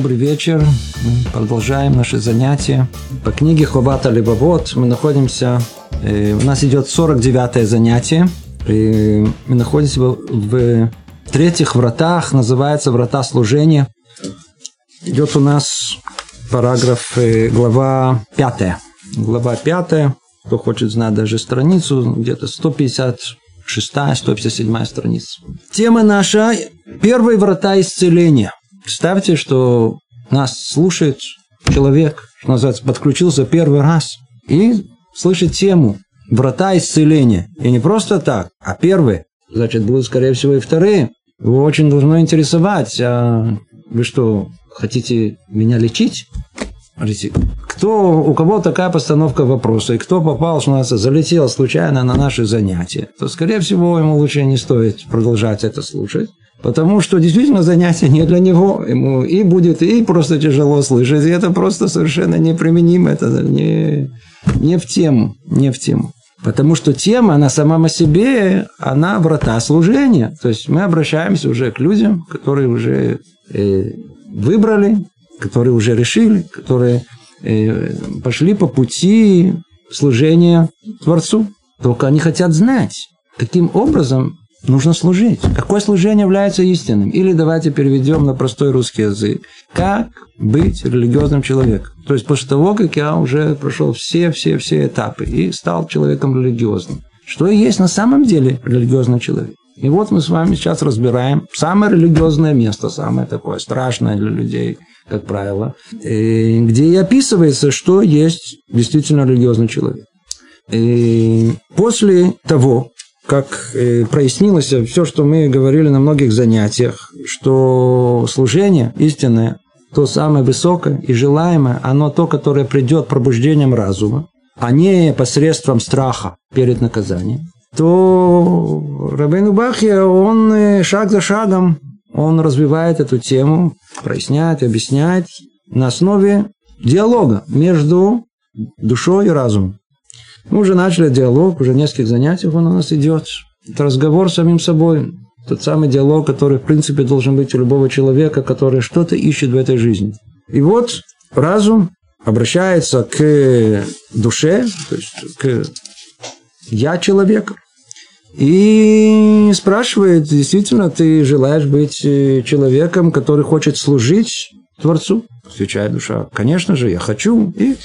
Добрый вечер. Мы продолжаем наши занятия. По книге Хобата Лебовод мы находимся... Э, у нас идет 49 занятие. И мы находимся в третьих вратах. Называется врата служения. Идет у нас параграф, э, глава 5. Глава 5. Кто хочет знать даже страницу, где-то 156 157 страница. Тема наша – первые врата исцеления – Представьте, что нас слушает человек, что называется, подключился первый раз и слышит тему «Врата исцеления». И не просто так, а первые. Значит, будут, скорее всего, и вторые. Его очень должно интересовать. А вы что, хотите меня лечить? Смотрите, кто, у кого такая постановка вопроса, и кто попал, что у нас залетел случайно на наши занятия, то, скорее всего, ему лучше не стоит продолжать это слушать. Потому что действительно занятие не для него. Ему и будет, и просто тяжело слышать. И это просто совершенно неприменимо. Это не, не в тему. Не в тему. Потому что тема, она сама по себе, она врата служения. То есть мы обращаемся уже к людям, которые уже э, выбрали, которые уже решили, которые э, пошли по пути служения Творцу. Только они хотят знать, каким образом нужно служить. Какое служение является истинным? Или давайте переведем на простой русский язык. Как быть религиозным человеком? То есть после того, как я уже прошел все-все-все этапы и стал человеком религиозным. Что есть на самом деле религиозный человек? И вот мы с вами сейчас разбираем самое религиозное место, самое такое страшное для людей, как правило, где и описывается, что есть действительно религиозный человек. И после того, как э, прояснилось все, что мы говорили на многих занятиях, что служение истинное, то самое высокое и желаемое, оно то, которое придет пробуждением разума, а не посредством страха перед наказанием, то Рабейну Бахья, он э, шаг за шагом, он развивает эту тему, проясняет, объясняет на основе диалога между душой и разумом. Мы уже начали диалог, уже несколько занятий он у нас идет. Это разговор с самим собой. Тот самый диалог, который, в принципе, должен быть у любого человека, который что-то ищет в этой жизни. И вот разум обращается к душе, то есть к «я человек», и спрашивает, действительно, ты желаешь быть э, человеком, который хочет служить Творцу? Отвечает душа, конечно же, я хочу. И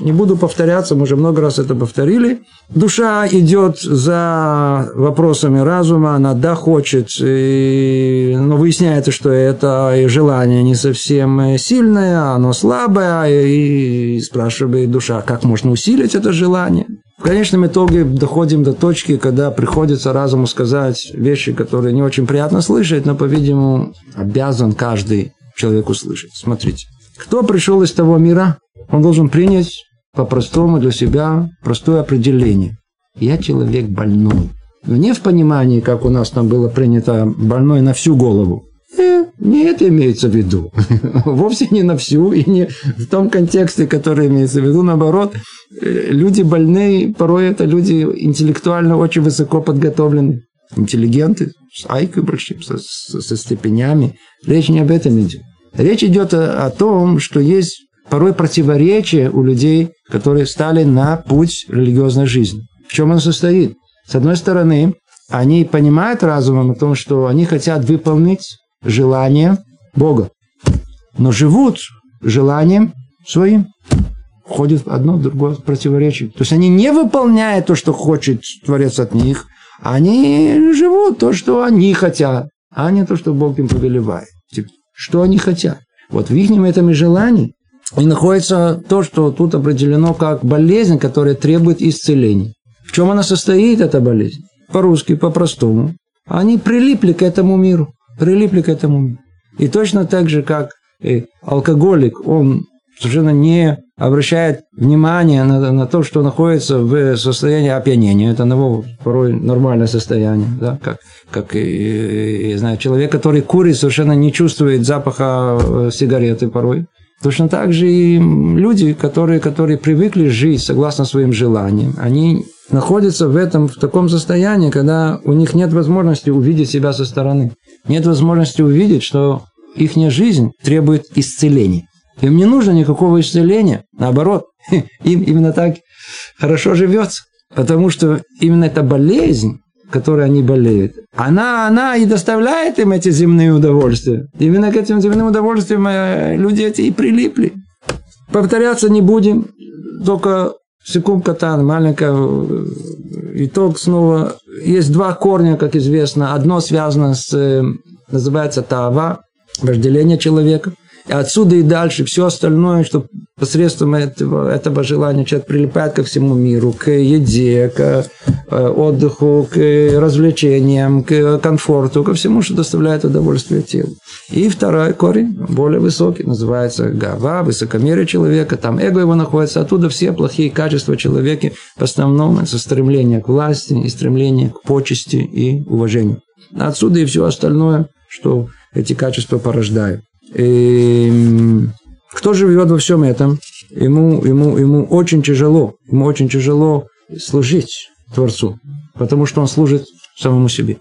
не буду повторяться, мы уже много раз это повторили. Душа идет за вопросами разума, она да хочет, и, но выясняется, что это желание не совсем сильное, оно слабое, и, и спрашивает душа, как можно усилить это желание. В конечном итоге доходим до точки, когда приходится разуму сказать вещи, которые не очень приятно слышать, но, по-видимому, обязан каждый человек услышать. Смотрите. Кто пришел из того мира, он должен принять по-простому для себя простое определение. Я человек больной. Но не в понимании, как у нас там было принято, больной на всю голову. Э, не это имеется в виду. Вовсе не на всю, и не в том контексте, который имеется в виду. Наоборот, э, люди больные, порой это люди интеллектуально очень высоко подготовленные. Интеллигенты, с айкой большим, со, со степенями. Речь не об этом идет. Речь идет о, о том, что есть порой противоречия у людей, которые стали на путь религиозной жизни. В чем он состоит? С одной стороны, они понимают разумом о том, что они хотят выполнить желание Бога, но живут желанием своим. Входит в одно, другое противоречие. То есть они не выполняют то, что хочет Творец от них, они живут то, что они хотят, а не то, что Бог им повелевает. Что они хотят. Вот в их этом и желании и находится то, что тут определено как болезнь, которая требует исцеления. В чем она состоит, эта болезнь? По-русски, по-простому. Они прилипли к этому миру. Прилипли к этому миру. И точно так же, как и алкоголик, он совершенно не обращает внимания на, на то, что находится в состоянии опьянения. Это его порой нормальное состояние. Да? Как, как и, и, знаю, человек, который курит, совершенно не чувствует запаха э, сигареты порой. Точно так же и люди, которые, которые привыкли жить согласно своим желаниям, они находятся в этом, в таком состоянии, когда у них нет возможности увидеть себя со стороны. Нет возможности увидеть, что их жизнь требует исцеления. Им не нужно никакого исцеления, наоборот, им именно так хорошо живется. Потому что именно эта болезнь, которой они болеют, она, она и доставляет им эти земные удовольствия. Именно к этим земным удовольствиям э, люди эти и прилипли. Повторяться не будем, только секунд катан, маленькая э, итог снова. Есть два корня, как известно. Одно связано с, э, называется тава, вожделение человека – отсюда и дальше все остальное, что посредством этого, этого желания человек прилипает ко всему миру, к еде, к э, отдыху, к развлечениям, к комфорту, ко всему, что доставляет удовольствие телу. И второй корень, более высокий, называется гава, высокомерие человека, там эго его находится, оттуда все плохие качества человека, в основном это стремление к власти и стремление к почести и уважению. Отсюда и все остальное, что эти качества порождают. И эм, кто живет во всем этом, ему, ему, ему очень тяжело, ему очень тяжело служить Творцу, потому что он служит самому себе.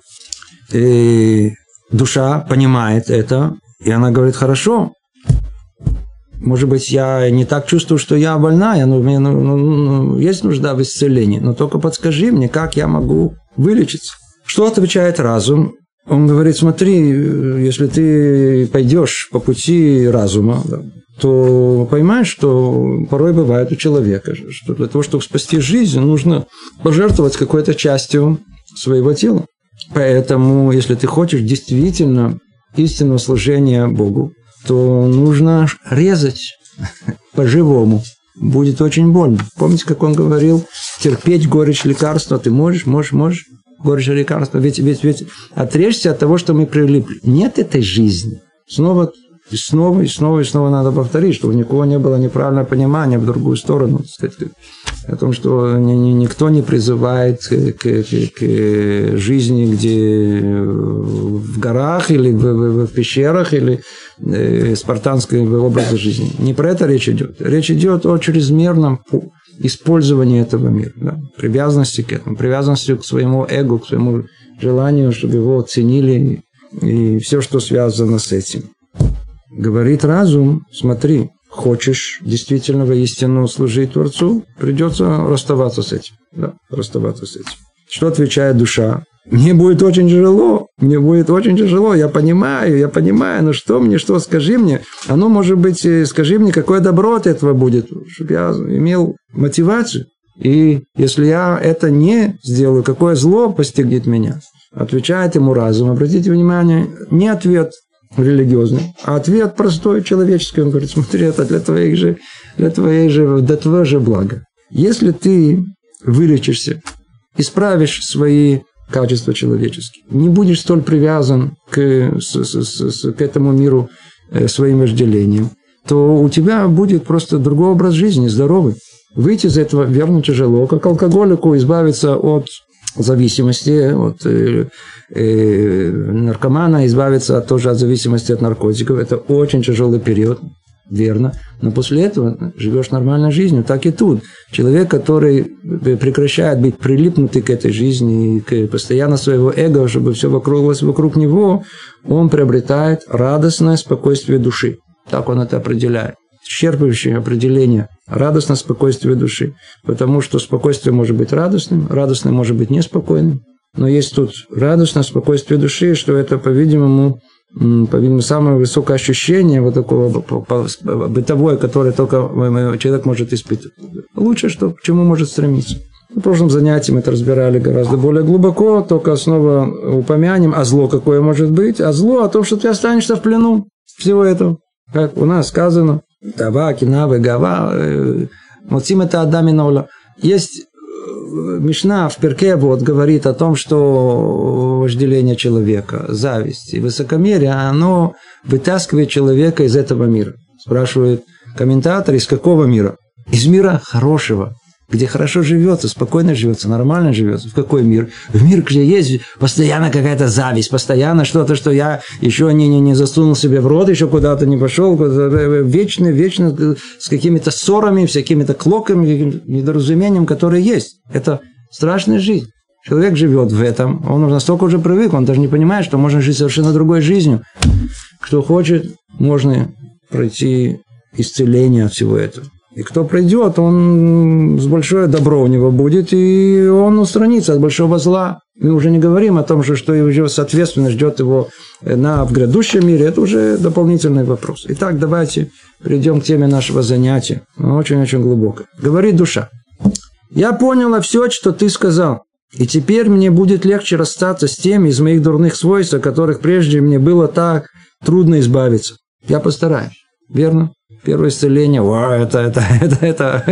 И душа понимает это, и она говорит, хорошо, может быть, я не так чувствую, что я больная, но мне ну, ну, ну, есть нужда в исцелении, но только подскажи мне, как я могу вылечиться. Что отвечает разум? Он говорит, смотри, если ты пойдешь по пути разума, то поймаешь, что порой бывает у человека, что для того, чтобы спасти жизнь, нужно пожертвовать какой-то частью своего тела. Поэтому, если ты хочешь действительно истинного служения Богу, то нужно резать по-живому. Будет очень больно. Помните, как он говорил, терпеть горечь лекарства ты можешь, можешь, можешь горечь лекарства. Ведь, ведь, ведь отрежься от того, что мы прилипли. Нет этой жизни. Снова и снова, и снова, и снова надо повторить, чтобы никого не было неправильного понимания в другую сторону. Сказать, о том, что ни, ни, никто не призывает к, к, к жизни, где в горах или в, в, в пещерах, или э, спартанской образе жизни. Не про это речь идет. Речь идет о чрезмерном использование этого мира, да, привязанности к этому, привязанности к своему эго, к своему желанию, чтобы его оценили и все, что связано с этим. Говорит разум, смотри, хочешь действительно воистину служить Творцу, придется расставаться с этим. Да, расставаться с этим. Что отвечает душа? Мне будет очень тяжело, мне будет очень тяжело, я понимаю, я понимаю, но что мне, что, скажи мне. Оно, может быть, э, скажи мне, какое добро от этого будет, чтобы я имел мотивацию. И если я это не сделаю, какое зло постигнет меня? Отвечает ему разум. Обратите внимание, не ответ религиозный, а ответ простой, человеческий. Он говорит, смотри, это для твоих же, для твоей же, для твоего же блага. Если ты вылечишься, исправишь свои качества человеческие. Не будешь столь привязан к, с, с, с, к этому миру э, своим вожделением, то у тебя будет просто другой образ жизни, здоровый. Выйти из этого верно тяжело, как алкоголику избавиться от зависимости, от э, э, наркомана избавиться тоже от зависимости от наркотиков. Это очень тяжелый период верно. Но после этого живешь нормальной жизнью. Так и тут. Человек, который прекращает быть прилипнутый к этой жизни, к постоянно своего эго, чтобы все вокруг, вокруг него, он приобретает радостное спокойствие души. Так он это определяет. Исчерпывающее определение радостное спокойствие души. Потому что спокойствие может быть радостным, радостное может быть неспокойным. Но есть тут радостное спокойствие души, что это, по-видимому, по-видимому, самое высокое ощущение вот такого бытовое, которое только человек может испытывать. Лучше, что к чему может стремиться. В прошлом занятии мы это разбирали гораздо более глубоко, только снова упомянем, а зло какое может быть, а зло о том, что ты останешься в плену всего этого. Как у нас сказано, Тава, Кинава, Гава, э, Моцим это Адаминола. Есть Мишна в Перке вот говорит о том, что вожделение человека, зависть и высокомерие, оно вытаскивает человека из этого мира. Спрашивает комментатор, из какого мира? Из мира хорошего, где хорошо живется, спокойно живется, нормально живется. В какой мир? В мир, где есть постоянно какая-то зависть, постоянно что-то, что я еще не, не, не засунул себе в рот, еще куда-то не пошел, вечно, вечно с какими-то ссорами, всякими-то клоками, недоразумением, которые есть. Это страшная жизнь. Человек живет в этом, он настолько уже привык, он даже не понимает, что можно жить совершенно другой жизнью. Кто хочет, можно пройти исцеление от всего этого. И кто пройдет, он с большое добро у него будет, и он устранится от большого зла. Мы уже не говорим о том, что, его, соответственно, ждет его на, в грядущем мире. Это уже дополнительный вопрос. Итак, давайте перейдем к теме нашего занятия. Очень-очень глубоко. Говорит душа. Я поняла все, что ты сказал. И теперь мне будет легче расстаться с теми из моих дурных свойств, о которых прежде мне было так трудно избавиться. Я постараюсь. Верно? Первое исцеление, вау, это, это, это, это,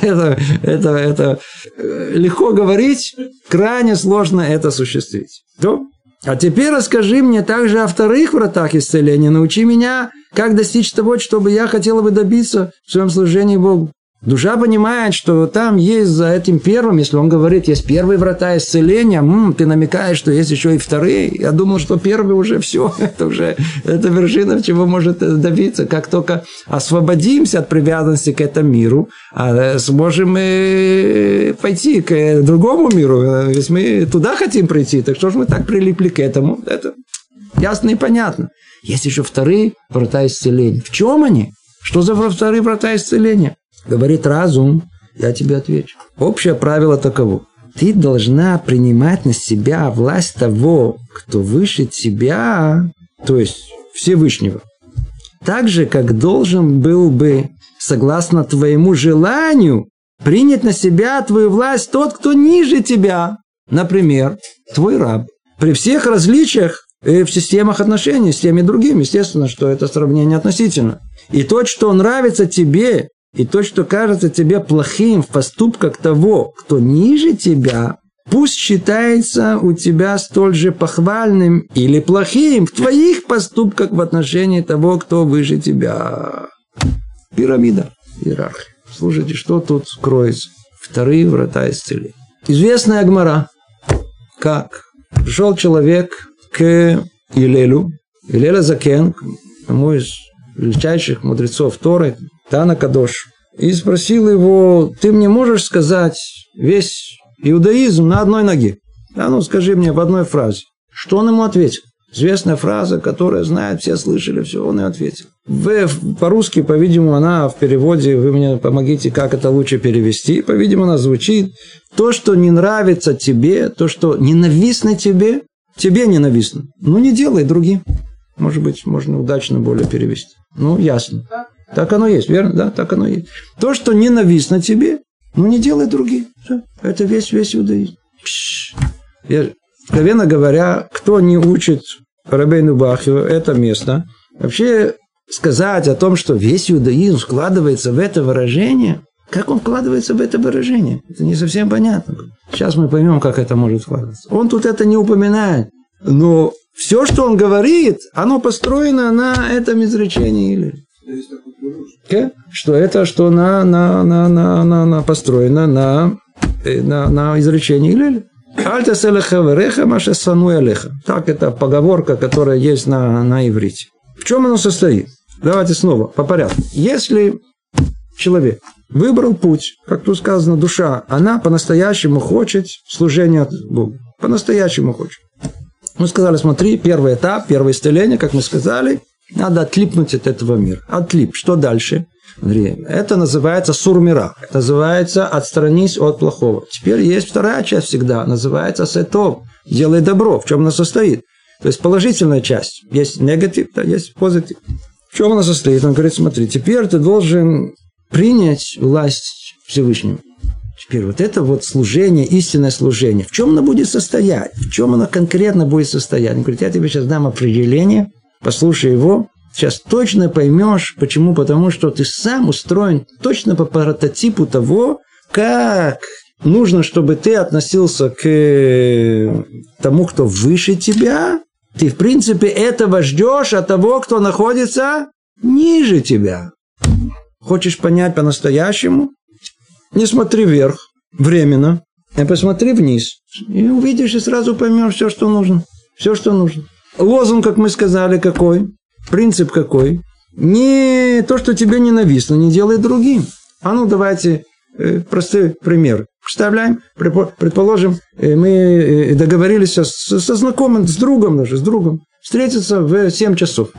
это, это, это, легко говорить, крайне сложно это осуществить. То? А теперь расскажи мне также о вторых вратах исцеления. Научи меня, как достичь того, чтобы я хотела бы добиться в своем служении Богу. Душа понимает, что там есть за этим первым, если он говорит, есть первые врата исцеления, м-м, ты намекаешь, что есть еще и вторые. Я думал, что первый уже все, это уже это вершина, чего может добиться. Как только освободимся от привязанности к этому миру, а сможем пойти к другому миру. Ведь мы туда хотим прийти, так что же мы так прилипли к этому? Это ясно и понятно. Есть еще вторые врата исцеления. В чем они? Что за вторые врата исцеления? Говорит разум, я тебе отвечу. Общее правило таково. Ты должна принимать на себя власть того, кто выше тебя, то есть Всевышнего. Так же, как должен был бы, согласно твоему желанию, принять на себя твою власть тот, кто ниже тебя. Например, твой раб. При всех различиях в системах отношений с теми другими, естественно, что это сравнение относительно. И то, что нравится тебе, и то, что кажется тебе плохим в поступках того, кто ниже тебя, пусть считается у тебя столь же похвальным или плохим в твоих поступках в отношении того, кто выше тебя. Пирамида, иерархия. Слушайте, что тут кроется? Вторые врата исцеления. Известная Агмара. Как? Пришел человек к Илелю. Илеля Закен, одному из величайших мудрецов Торы, Тана Кадош, и спросил его, ты мне можешь сказать весь иудаизм на одной ноге? А ну скажи мне в одной фразе. Что он ему ответил? Известная фраза, которая знают, все слышали, все, он и ответил. В, по-русски, по-видимому, она в переводе, вы мне помогите, как это лучше перевести. По-видимому, она звучит, то, что не нравится тебе, то, что ненавистно тебе, тебе ненавистно. Ну, не делай другим. Может быть, можно удачно более перевести. Ну, ясно. Так оно есть, верно? Да, так оно есть. То, что ненавистно тебе, ну не делай другим. Все. Это весь, весь иудаизм. Я, откровенно говоря, кто не учит Рабейну Бахию это место, вообще сказать о том, что весь иудаизм складывается в это выражение, как он вкладывается в это выражение? Это не совсем понятно. Сейчас мы поймем, как это может складываться. Он тут это не упоминает. Но все, что он говорит, оно построено на этом изречении. Или что это, что на, на, на, на, на, на построено на, э, на, на изречении Илеля. Маша. Так это поговорка, которая есть на, на иврите. В чем оно состоит? Давайте снова, по порядку. Если человек выбрал путь, как тут сказано, душа, она по-настоящему хочет служения Богу. По-настоящему хочет. Мы сказали, смотри, первый этап, первое исцеление, как мы сказали – надо отлипнуть от этого мира. Отлип. Что дальше? Смотри, это называется сурмира. Это называется отстранись от плохого. Теперь есть вторая часть всегда. Называется сетов. Делай добро. В чем она состоит? То есть положительная часть. Есть негатив, да, есть позитив. В чем она состоит? Он говорит, смотри, теперь ты должен принять власть Всевышнего. Теперь вот это вот служение, истинное служение. В чем оно будет состоять? В чем оно конкретно будет состоять? Он говорит, я тебе сейчас дам определение – послушай его, сейчас точно поймешь, почему, потому что ты сам устроен точно по прототипу того, как нужно, чтобы ты относился к э, тому, кто выше тебя. Ты, в принципе, этого ждешь от того, кто находится ниже тебя. Хочешь понять по-настоящему? Не смотри вверх, временно, а посмотри вниз. И увидишь, и сразу поймешь все, что нужно. Все, что нужно. Лозунг, как мы сказали, какой? Принцип какой? Не то, что тебе ненавистно, не делай другим. А ну, давайте э, простой пример. Представляем, предположим, э, мы э, договорились со, знакомым, с другом даже, с другом, встретиться в 7 часов.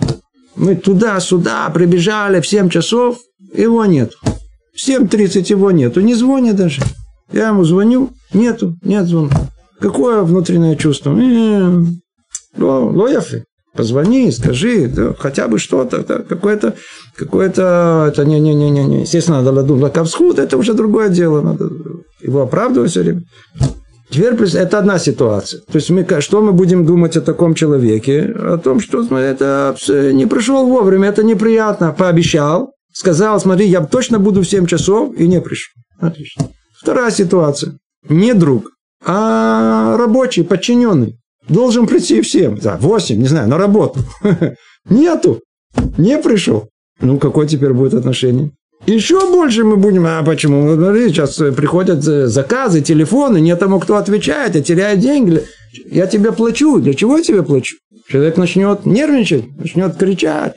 Мы туда-сюда прибежали в 7 часов, его нет. В 7.30 его нету, не звонит даже. Я ему звоню, нету, нет звонка. Какое внутреннее чувство? Э, лояфы. Позвони, скажи, да, хотя бы что-то, да, какое-то, какое-то, это не, не, не, не, не, естественно, надо ладун лакавсхуд, это уже другое дело, надо его оправдывать все время. Теперь это одна ситуация. То есть мы, что мы будем думать о таком человеке? О том, что ну, это не пришел вовремя, это неприятно. Пообещал, сказал, смотри, я точно буду в 7 часов и не пришел. Отлично. Вторая ситуация. Не друг, а рабочий, подчиненный. Должен прийти всем. Да, 8, не знаю, на работу. Нету. Не пришел. Ну, какое теперь будет отношение? Еще больше мы будем, а почему? Смотри, сейчас приходят заказы, телефоны, нет тому, кто отвечает, я теряю деньги. Я тебе плачу. Для чего я тебе плачу? Человек начнет нервничать, начнет кричать,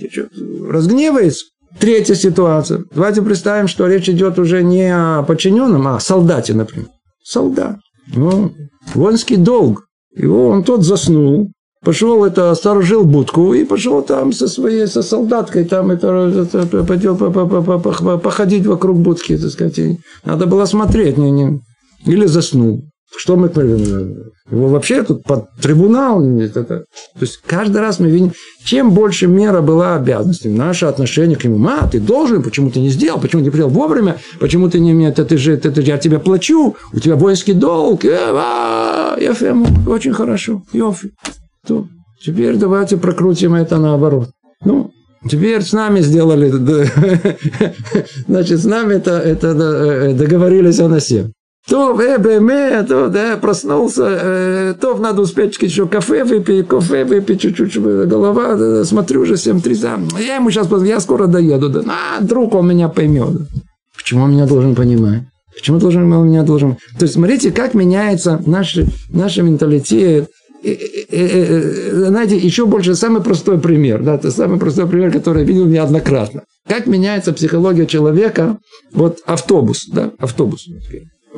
разгневается. Третья ситуация. Давайте представим, что речь идет уже не о подчиненном, а о солдате, например. Солдат. Ну, воинский долг. Его он тот заснул, пошел это, сторожил будку и пошел там со своей, со солдаткой там это, это, это походить вокруг будки, так сказать. Надо было смотреть, не, не. или заснул. Что мы его вообще тут под трибунал. Это, то есть каждый раз мы видим, чем больше мера была обязанностей, наше отношение к нему. А, ты должен, почему ты не сделал, почему не принял вовремя, почему ты не это ты же, это, я тебе плачу, у тебя воинский долг. Э, а, Ефему, очень хорошо, Йофи. Теперь давайте прокрутим это наоборот. Ну, Теперь с нами сделали, значит, с нами это, это э, договорились о насе. То, э, бэме, то, да, проснулся, э, то надо успеть еще кафе выпить, кофе выпить, чуть-чуть голова, да, смотрю уже 7.30, я ему сейчас, я скоро доеду, да, а, друг он меня поймет. Почему он меня должен понимать? Почему должен он меня должен? То есть, смотрите, как меняется наш, наш менталитет, знаете, еще больше самый простой пример, да, это самый простой пример, который я видел неоднократно. Как меняется психология человека, вот автобус, да, автобус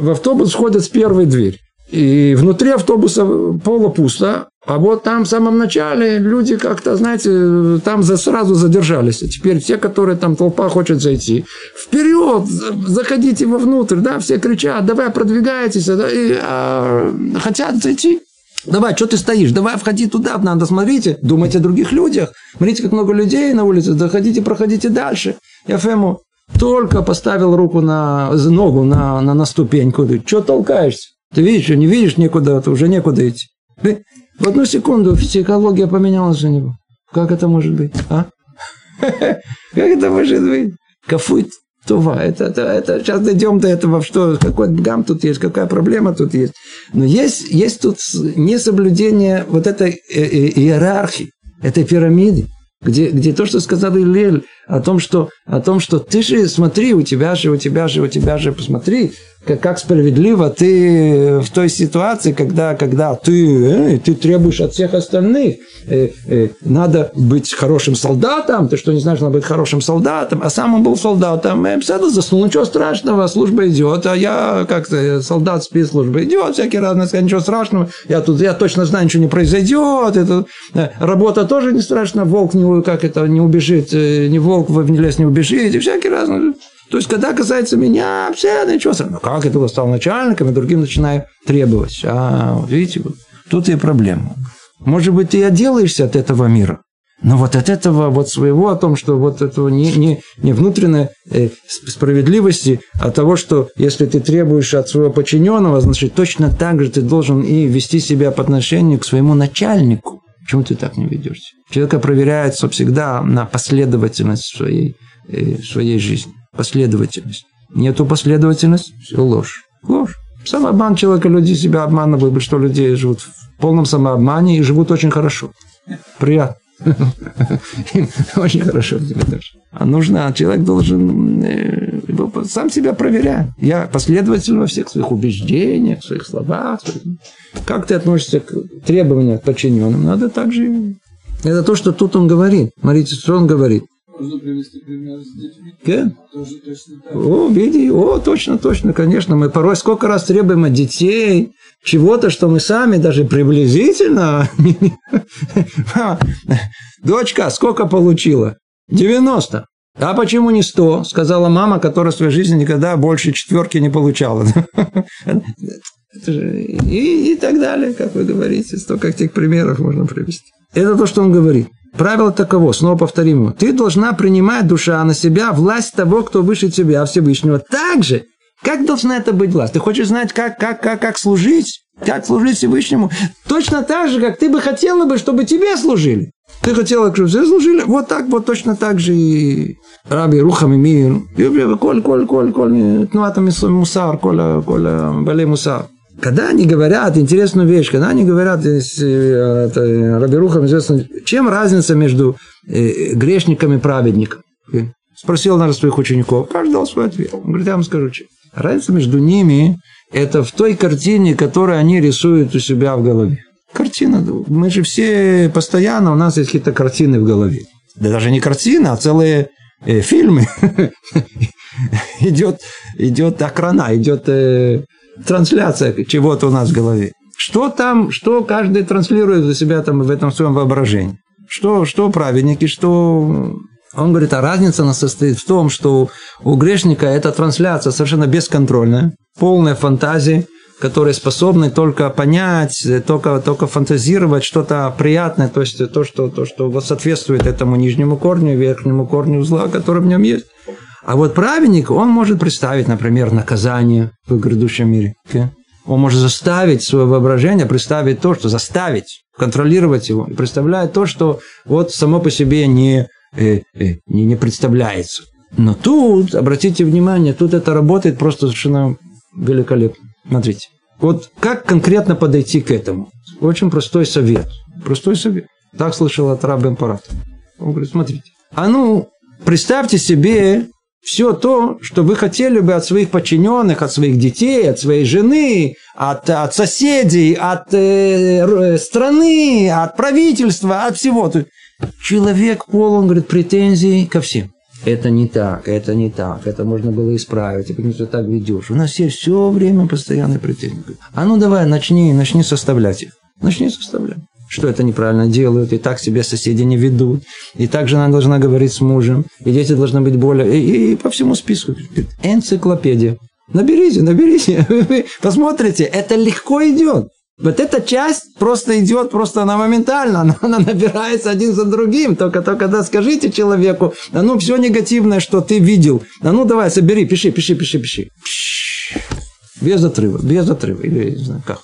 в автобус входят с первой двери. И внутри автобуса полупусто, а вот там в самом начале люди как-то, знаете, там за, сразу задержались. А теперь те, которые там толпа хочет зайти, вперед, заходите вовнутрь, да, все кричат, давай продвигайтесь, да, и, а, хотят зайти. Давай, что ты стоишь? Давай, входи туда, надо, смотрите, думайте о других людях. Смотрите, как много людей на улице, доходите, проходите дальше. Я Фему, только поставил руку на ногу на, на, на ступеньку. Ты что толкаешься? Ты видишь, не видишь никуда, то уже некуда идти. Ты, в одну секунду психология поменялась у него. Как это может быть? А? Как это может быть? Кафует Това. Это, это, это, сейчас дойдем до этого, что какой гам тут есть, какая проблема тут есть. Но есть, есть тут несоблюдение вот этой э, э, иерархии, этой пирамиды где, где то, что сказал Илель, о том, что, о том, что ты же смотри, у тебя же, у тебя же, у тебя же, посмотри, как, как справедливо ты в той ситуации, когда, когда ты, э, ты требуешь от всех остальных, э, э, надо быть хорошим солдатом, ты что не знаешь, надо быть хорошим солдатом, а сам он был солдатом, э, заснул, ничего страшного, служба идет, а я как-то солдат спит, служба идет, всякий раз, сказать, ничего страшного, я тут, я точно знаю, ничего не произойдет, это, э, работа тоже не страшна, волк не, как это, не убежит, э, не волк в лес не убежит, и всякий раз, ну, то есть, когда касается меня, все, ничего страшного. Ну, как я стал начальником, и другим начинаю требовать. А, вот видите, вот тут и проблема. Может быть, ты отделаешься от этого мира, но вот от этого вот своего, о том, что вот этого не, не, не внутренней э, справедливости, а того, что если ты требуешь от своего подчиненного, значит, точно так же ты должен и вести себя по отношению к своему начальнику. Почему ты так не ведешься? Человека проверяется всегда на последовательность своей, э, своей жизни последовательность. Нету последовательности, все ложь. Ложь. Самообман человека, люди себя обманывают, что люди живут в полном самообмане и живут очень хорошо. Приятно. Очень хорошо тебе даже. А нужно, человек должен э, сам себя проверять. Я последовательно во всех своих убеждениях, своих словах. Как ты относишься к требованиям подчиненным? Надо также... Это то, что тут он говорит. Смотрите, что он говорит. Можно привести пример с детьми? Кен? Тоже точно так. О, види, о, точно, точно, конечно. Мы порой сколько раз требуем от детей чего-то, что мы сами даже приблизительно... Дочка, сколько получила? 90. А почему не 100? Сказала мама, которая в своей жизни никогда больше четверки не получала. И, и так далее, как вы говорите. Столько этих примеров можно привести. Это то, что он говорит. Правило таково, снова повторим. Ты должна принимать душа на себя власть того, кто выше тебя, Всевышнего. Так же, как должна это быть власть? Ты хочешь знать, как, как, как, как служить? Как служить Всевышнему? Точно так же, как ты бы хотела бы, чтобы тебе служили. Ты хотела, чтобы все служили? Вот так, вот точно так же и Раби Рухам и Мир. Коль, коль, коль, коль, тнуата мусар, коль, коль, балей мусар. Когда они говорят интересную вещь, когда они говорят, э, это, Раби Рухам известно, чем разница между э, грешниками и праведниками? Спросил на своих учеников, каждый дал свой ответ. Он говорит, я вам скажу, чем. Разница между ними – это в той картине, которую они рисуют у себя в голове. Картина. Мы же все постоянно, у нас есть какие-то картины в голове. Да даже не картина, а целые э, фильмы. идет, идет окрана, идет э, трансляция чего-то у нас в голове. Что там, что каждый транслирует за себя там в этом своем воображении? Что, что праведники, что... Он говорит, а разница она состоит в том, что у грешника эта трансляция совершенно бесконтрольная, полная фантазии, которые способны только понять, только, только фантазировать что-то приятное, то есть то что, то, что соответствует этому нижнему корню, верхнему корню зла, который в нем есть. А вот праведник, он может представить, например, наказание в грядущем мире. Он может заставить свое воображение представить то, что заставить, контролировать его, и представляет то, что вот само по себе не, э, э, не, не представляется. Но тут, обратите внимание, тут это работает просто совершенно великолепно. Смотрите. Вот как конкретно подойти к этому? Очень простой совет. Простой совет. Так слышал от раба императора. Он говорит, смотрите. А ну, представьте себе все то, что вы хотели бы от своих подчиненных, от своих детей, от своей жены, от, от соседей, от э, страны, от правительства, от всего. Человек полон, говорит, претензий ко всем. Это не так, это не так, это можно было исправить, и почему ты так ведешь. У нас есть все время постоянные претензии. А ну давай, начни, начни составлять их. Начни составлять что это неправильно делают, и так себе соседи не ведут, и так жена должна говорить с мужем, и дети должны быть более... И, и по всему списку. Энциклопедия. Наберите, наберите. Посмотрите, это легко идет. Вот эта часть просто идет, просто она моментально, она, она набирается один за другим. Только, только когда скажите человеку, а ну все негативное, что ты видел, а ну давай, собери, пиши, пиши, пиши, пиши. Без отрыва, без отрыва. Или не знаю как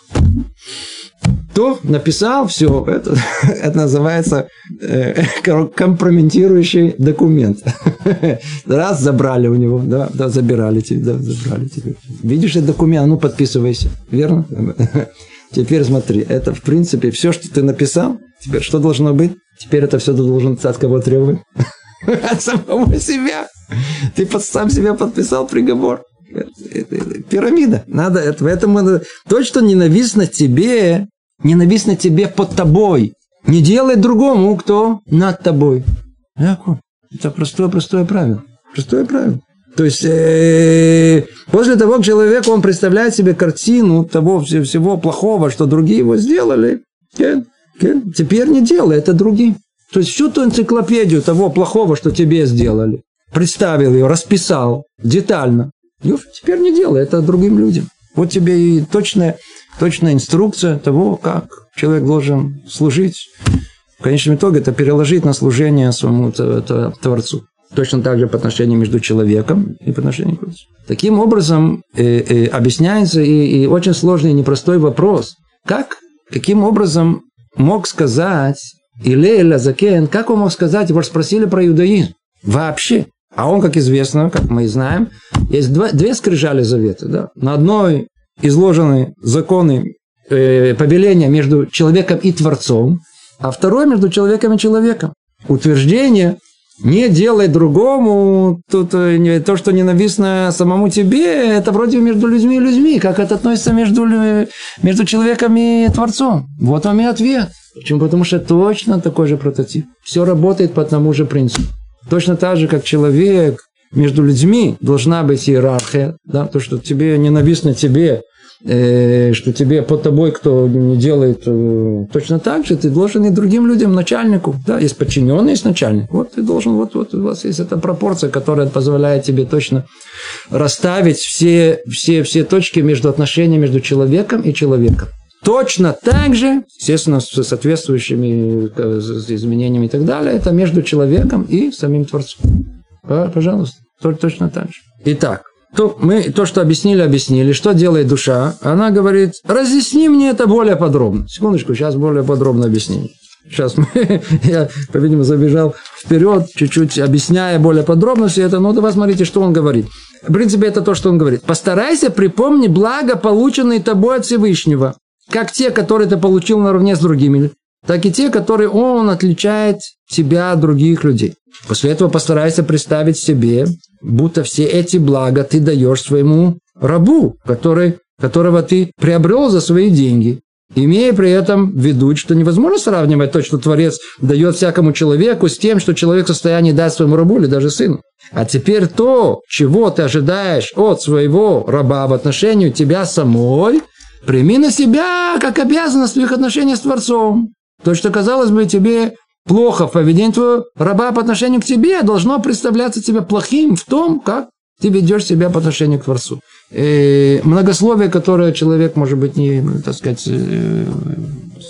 то написал все, это, это называется э, компрометирующий документ. Раз забрали у него, да, да, забирали тебе, да, забрали тебе. Видишь этот документ, ну подписывайся, верно? Теперь смотри, это в принципе все, что ты написал, теперь что должно быть? Теперь это все ты должен от кого требовать? От самого себя. Ты под, сам себя подписал приговор. Пирамида. Надо, это, поэтому то, что ненавистно тебе, ненавистно тебе под тобой. Не делай другому, кто над тобой. Это простое-простое правило. Простое правило. То есть, э, после того, как человек, он представляет себе картину того всего плохого, что другие его сделали, теперь не делай это другим. То есть, всю ту энциклопедию того плохого, что тебе сделали, представил ее, расписал детально, теперь не делай это другим людям. Вот тебе и точная точная инструкция того, как человек должен служить. В конечном итоге это переложить на служение своему Творцу. Точно так же по отношению между человеком и по отношению к Творцу. Таким образом э, э, объясняется и, и очень сложный и непростой вопрос. Как, каким образом мог сказать Илея Закен, как он мог сказать, его спросили про иудаизм вообще. А он, как известно, как мы и знаем, есть два, две скрижали завета. Да? На одной изложены законы э, повеления между человеком и Творцом, а второй между человеком и человеком. Утверждение не делай другому тут, э, то, что ненавистно самому тебе, это вроде между людьми и людьми. Как это относится между, между человеком и Творцом? Вот вам и ответ. Почему? Потому что точно такой же прототип. Все работает по одному же принципу. Точно так же, как человек, между людьми должна быть иерархия, да, то, что тебе ненавистно тебе, э, что тебе под тобой кто не делает, э, точно так же ты должен и другим людям, начальнику, да, есть подчиненный, есть начальник, вот ты должен, вот, вот у вас есть эта пропорция, которая позволяет тебе точно расставить все, все, все точки между отношениями между человеком и человеком. Точно так же, естественно, с соответствующими э, изменениями и так далее, это между человеком и самим Творцом. Пожалуйста, точно так же. Итак, то, мы то, что объяснили, объяснили. Что делает душа? Она говорит, разъясни мне это более подробно. Секундочку, сейчас более подробно объясним. Сейчас мы, я, по-видимому, забежал вперед, чуть-чуть объясняя более подробно все это. Но давай смотрите, что он говорит. В принципе, это то, что он говорит. Постарайся припомни благо, полученные тобой от Всевышнего, как те, которые ты получил наравне с другими, так и те, которые он отличает тебя от других людей. После этого постарайся представить себе, будто все эти блага ты даешь своему рабу, который, которого ты приобрел за свои деньги, имея при этом в виду, что невозможно сравнивать то, что Творец дает всякому человеку, с тем, что человек в состоянии дать своему рабу или даже сыну. А теперь то, чего ты ожидаешь от своего раба в отношении тебя самой, прими на себя как обязанность в их отношениях с Творцом. То, что, казалось бы, тебе плохо в поведении твоего раба по отношению к тебе, должно представляться тебе плохим в том, как ты ведешь себя по отношению к Творцу. И многословие, которое человек, может быть, не, так сказать, э,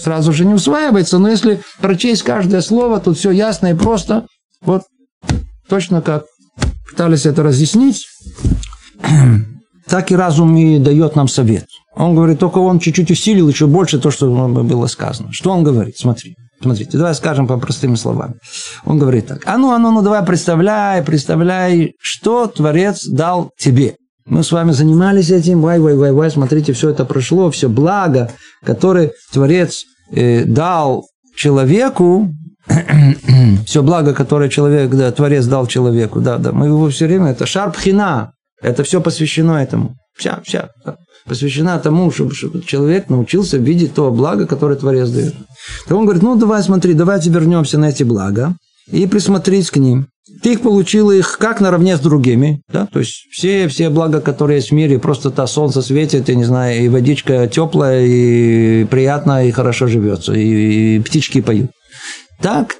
сразу же не усваивается, но если прочесть каждое слово, тут все ясно и просто. Вот точно как пытались это разъяснить, так и разум и дает нам совет. Он говорит, только он чуть-чуть усилил еще больше то, что было сказано. Что он говорит? Смотри. Смотрите, давай скажем по простыми словами. Он говорит так. А ну, а ну, ну, давай представляй, представляй, что Творец дал тебе. Мы с вами занимались этим, вай, вай, вай, вай, смотрите, все это прошло, все благо, которое Творец э, дал человеку, все благо, которое человек, да, Творец дал человеку, да, да, мы его все время, это шарпхина, это все посвящено этому. Вся, вся. Посвящена тому, чтобы, чтобы человек научился видеть то благо, которое Творец дает. То он говорит, ну давай смотри, давайте вернемся на эти блага и присмотреть к ним. Ты их получил их как наравне с другими, да, то есть все, все блага, которые есть в мире, просто то солнце светит, я не знаю, и водичка теплая, и приятно, и хорошо живется, и, и птички поют. Так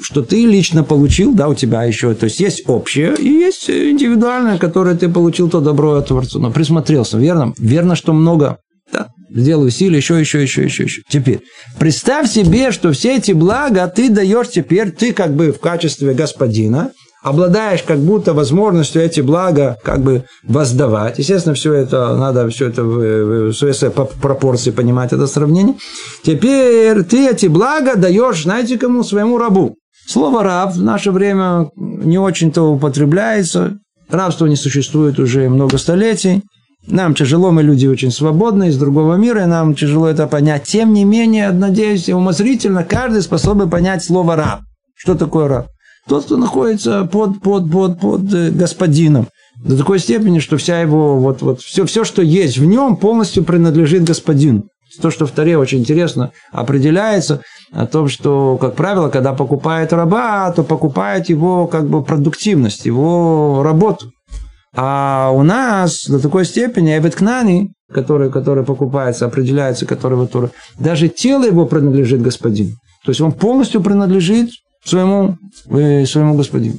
что ты лично получил, да, у тебя еще, то есть есть общее и есть индивидуальное, которое ты получил то добро от Творца. Но присмотрелся, верно? Верно, что много. Да, сделай усилия, еще, еще, еще, еще, еще. Теперь, представь себе, что все эти блага ты даешь теперь, ты как бы в качестве господина, обладаешь как будто возможностью эти блага как бы воздавать. Естественно, все это надо все это в, в своей пропорции понимать, это сравнение. Теперь ты эти блага даешь, знаете кому? Своему рабу. Слово «раб» в наше время не очень-то употребляется. Рабство не существует уже много столетий. Нам тяжело, мы люди очень свободные, из другого мира, и нам тяжело это понять. Тем не менее, надеюсь, умозрительно каждый способен понять слово «раб». Что такое раб? Тот, кто находится под, под, под, под э, господином. До такой степени, что вся его, вот, вот, все, все, что есть в нем, полностью принадлежит господину. То, что в Таре очень интересно определяется, о том, что, как правило, когда покупает раба, то покупает его как бы продуктивность, его работу. А у нас до такой степени Эбеткнани, который, который покупается, определяется, который вот, даже тело его принадлежит господину. То есть он полностью принадлежит своему, э, своему господину.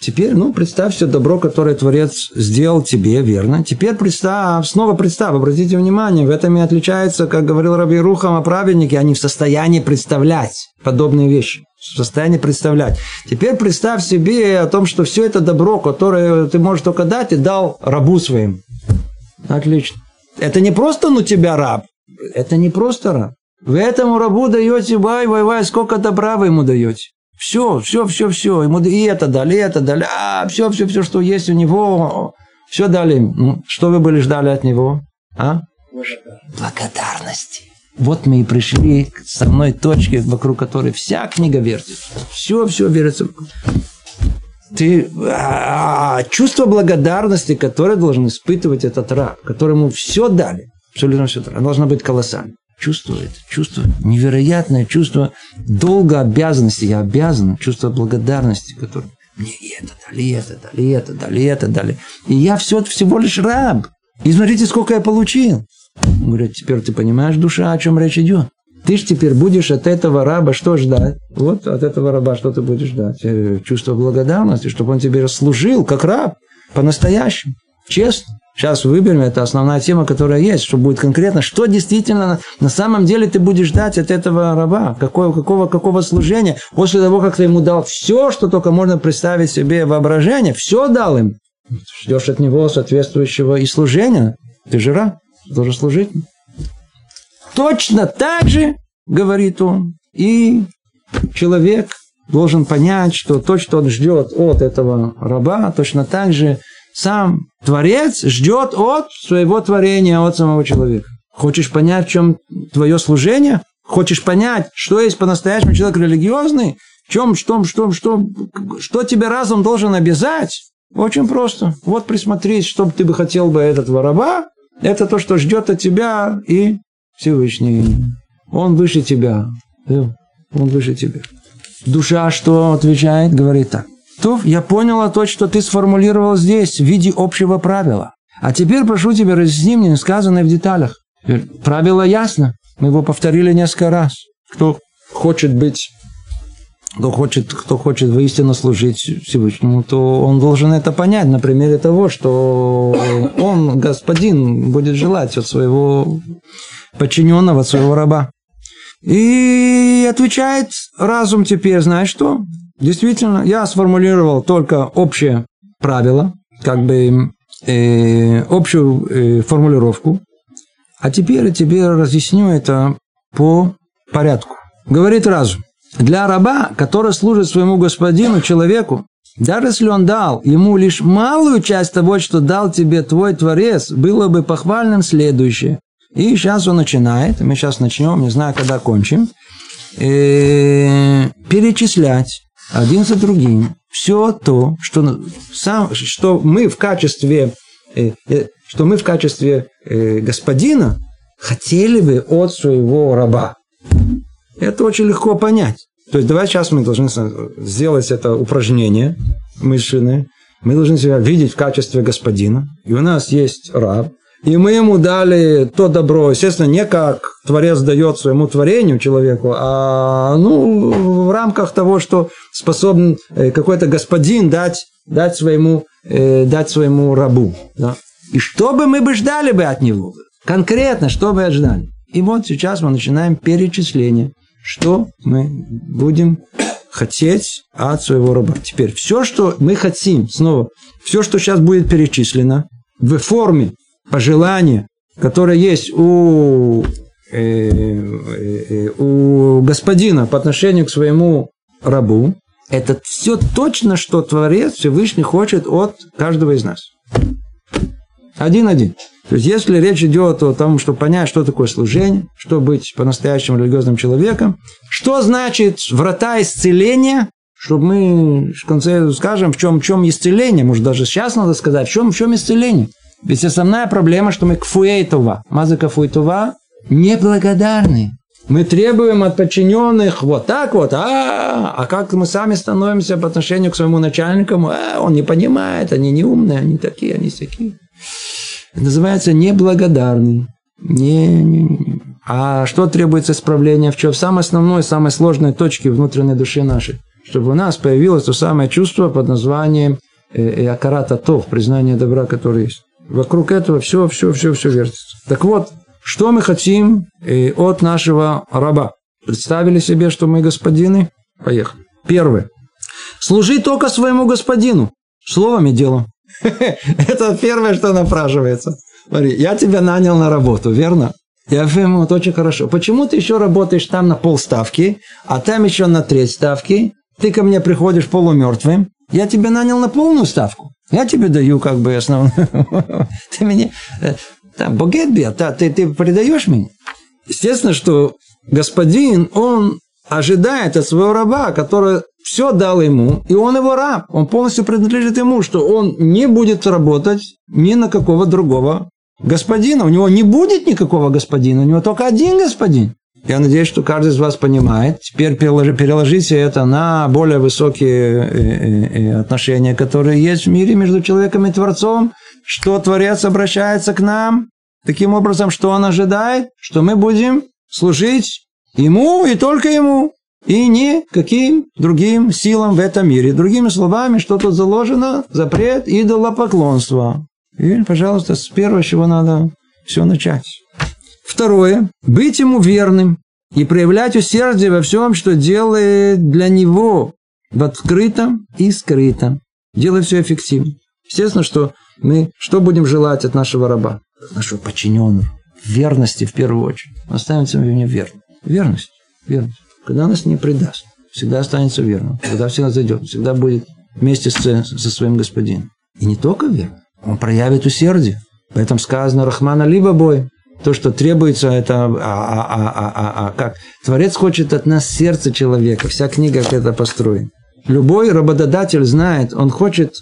Теперь, ну, представь все добро, которое Творец сделал тебе, верно? Теперь представь, снова представь, обратите внимание, в этом и отличается, как говорил Раби Рухам о праведнике, они в состоянии представлять подобные вещи. В состоянии представлять. Теперь представь себе о том, что все это добро, которое ты можешь только дать, и дал рабу своим. Отлично. Это не просто ну тебя раб, это не просто раб. Вы этому рабу даете, вай, вай, вай, сколько добра вы ему даете. Все, все, все, все. Ему и это дали, и это дали. А, все, все, все, что есть у него, все дали. Ну, что вы были ждали от него? А? Благодарности. Вот мы и пришли к самой точке, вокруг которой вся книга вертится. Все, все вертится. Ты, а, чувство благодарности, которое должен испытывать этот раб, которому все дали, абсолютно все дали, оно должно быть колоссальным чувствует, чувство, невероятное чувство долга обязанности, я обязан, чувство благодарности, которое Мне это дали, это дали, это дали, это дали. И я все всего лишь раб. И смотрите, сколько я получил. Он говорит, теперь ты понимаешь, душа, о чем речь идет? Ты ж теперь будешь от этого раба что ждать? Вот от этого раба что ты будешь ждать? Э, Чувство благодарности, чтобы он тебе служил как раб, по-настоящему, честно. Сейчас выберем, это основная тема, которая есть, что будет конкретно, что действительно на, самом деле ты будешь ждать от этого раба, какого, какого, какого служения, после того, как ты ему дал все, что только можно представить себе воображение, все дал им, ждешь от него соответствующего и служения, ты же раб, должен служить. Точно так же, говорит он, и человек должен понять, что то, что он ждет от этого раба, точно так же сам Творец ждет от своего творения, от самого человека. Хочешь понять, в чем твое служение? Хочешь понять, что есть по-настоящему человек религиозный? В чем, что, что, что, что тебе разум должен обязать? Очень просто. Вот присмотрись, что ты бы хотел бы этого раба. Это то, что ждет от тебя и Всевышний. Он выше тебя. Он выше тебя. Душа что отвечает? Говорит так. То я поняла то, что ты сформулировал здесь в виде общего правила. А теперь прошу тебя разъясни мне сказанное в деталях. Правило ясно. Мы его повторили несколько раз. Кто хочет быть, кто хочет, кто хочет воистину служить Всевышнему, то он должен это понять на примере того, что он, господин, будет желать от своего подчиненного, от своего раба. И отвечает разум теперь, знаешь что? Действительно, я сформулировал только общее правило, как бы э, общую э, формулировку, а теперь я тебе разъясню это по порядку. Говорит разум. Для раба, который служит своему господину, человеку, даже если он дал ему лишь малую часть того, что дал тебе твой Творец, было бы похвальным следующее. И сейчас он начинает, мы сейчас начнем, не знаю, когда кончим, э, перечислять один за другим все то, что, сам, что мы в качестве, э, э, что мы в качестве э, господина хотели бы от своего раба. Это очень легко понять. То есть давай сейчас мы должны сделать это упражнение мысленное. Мы должны себя видеть в качестве господина. И у нас есть раб. И мы ему дали то добро, естественно, не как Творец дает своему творению человеку, а ну, в рамках того, что способен э, какой-то господин дать, дать, своему, э, дать своему рабу. Да? И что бы мы бы ждали бы от него? Конкретно, что бы ждали? И вот сейчас мы начинаем перечисление, что мы будем хотеть от своего раба. Теперь, все, что мы хотим, снова, все, что сейчас будет перечислено, в форме пожелания, которое есть у, э, э, у господина по отношению к своему рабу, это все точно, что Творец Всевышний хочет от каждого из нас. Один-один. То есть, если речь идет о том, чтобы понять, что такое служение, что быть по-настоящему религиозным человеком, что значит врата исцеления, чтобы мы в конце скажем, в чем, в чем исцеление, может даже сейчас надо сказать, в чем, в чем исцеление. Ведь основная проблема, что мы кфуэйтова, маза кфуэйтова, неблагодарны. Мы требуем от подчиненных вот так вот, а, а как мы сами становимся по отношению к своему начальнику, а, он не понимает, они не умные, они такие, они такие. Это называется неблагодарный. Не, не, не. А что требуется исправления в чем? В самой основной, самой сложной точке внутренней души нашей. Чтобы у нас появилось то самое чувство под названием э, э, акарата тов, признание добра, которое есть. Вокруг этого все, все, все, все вертится. Так вот, что мы хотим э, от нашего раба? Представили себе, что мы господины? Поехали. Первое. Служи только своему господину. Словом и делом. Это первое, что напрашивается. Смотри, я тебя нанял на работу, верно? Я говорю, вот очень хорошо. Почему ты еще работаешь там на полставки, а там еще на треть ставки? Ты ко мне приходишь полумертвым. Я тебя нанял на полную ставку. Я тебе даю как бы основную. Ты мне... Э, там, богет бьет, ты, ты предаешь меня? Естественно, что господин, он ожидает от своего раба, который все дал ему, и он его раб, он полностью принадлежит ему, что он не будет работать ни на какого другого господина. У него не будет никакого господина, у него только один господин. Я надеюсь, что каждый из вас понимает. Теперь переложи- переложите это на более высокие э, э, э, отношения, которые есть в мире между человеком и Творцом. Что Творец обращается к нам? Таким образом, что он ожидает? Что мы будем служить ему и только ему. И никаким другим силам в этом мире. Другими словами, что тут заложено? Запрет идолопоклонства. И, пожалуйста, с первого, чего надо все начать. Второе. Быть ему верным и проявлять усердие во всем, что делает для него в открытом и скрытом. Делай все эффективно. Естественно, что мы что будем желать от нашего раба? Нашего подчиненного. Верности в первую очередь. Мы останемся мне верным. Верность. Верность. Когда нас не предаст, всегда останется верным. Когда всегда зайдет, всегда будет вместе с, со своим господином. И не только верным. Он проявит усердие. Поэтому сказано Рахмана либо бой. То, что требуется, это а, а, а, а, а, а, как? Творец хочет от нас сердце человека. Вся книга как это построена. Любой работодатель знает, он хочет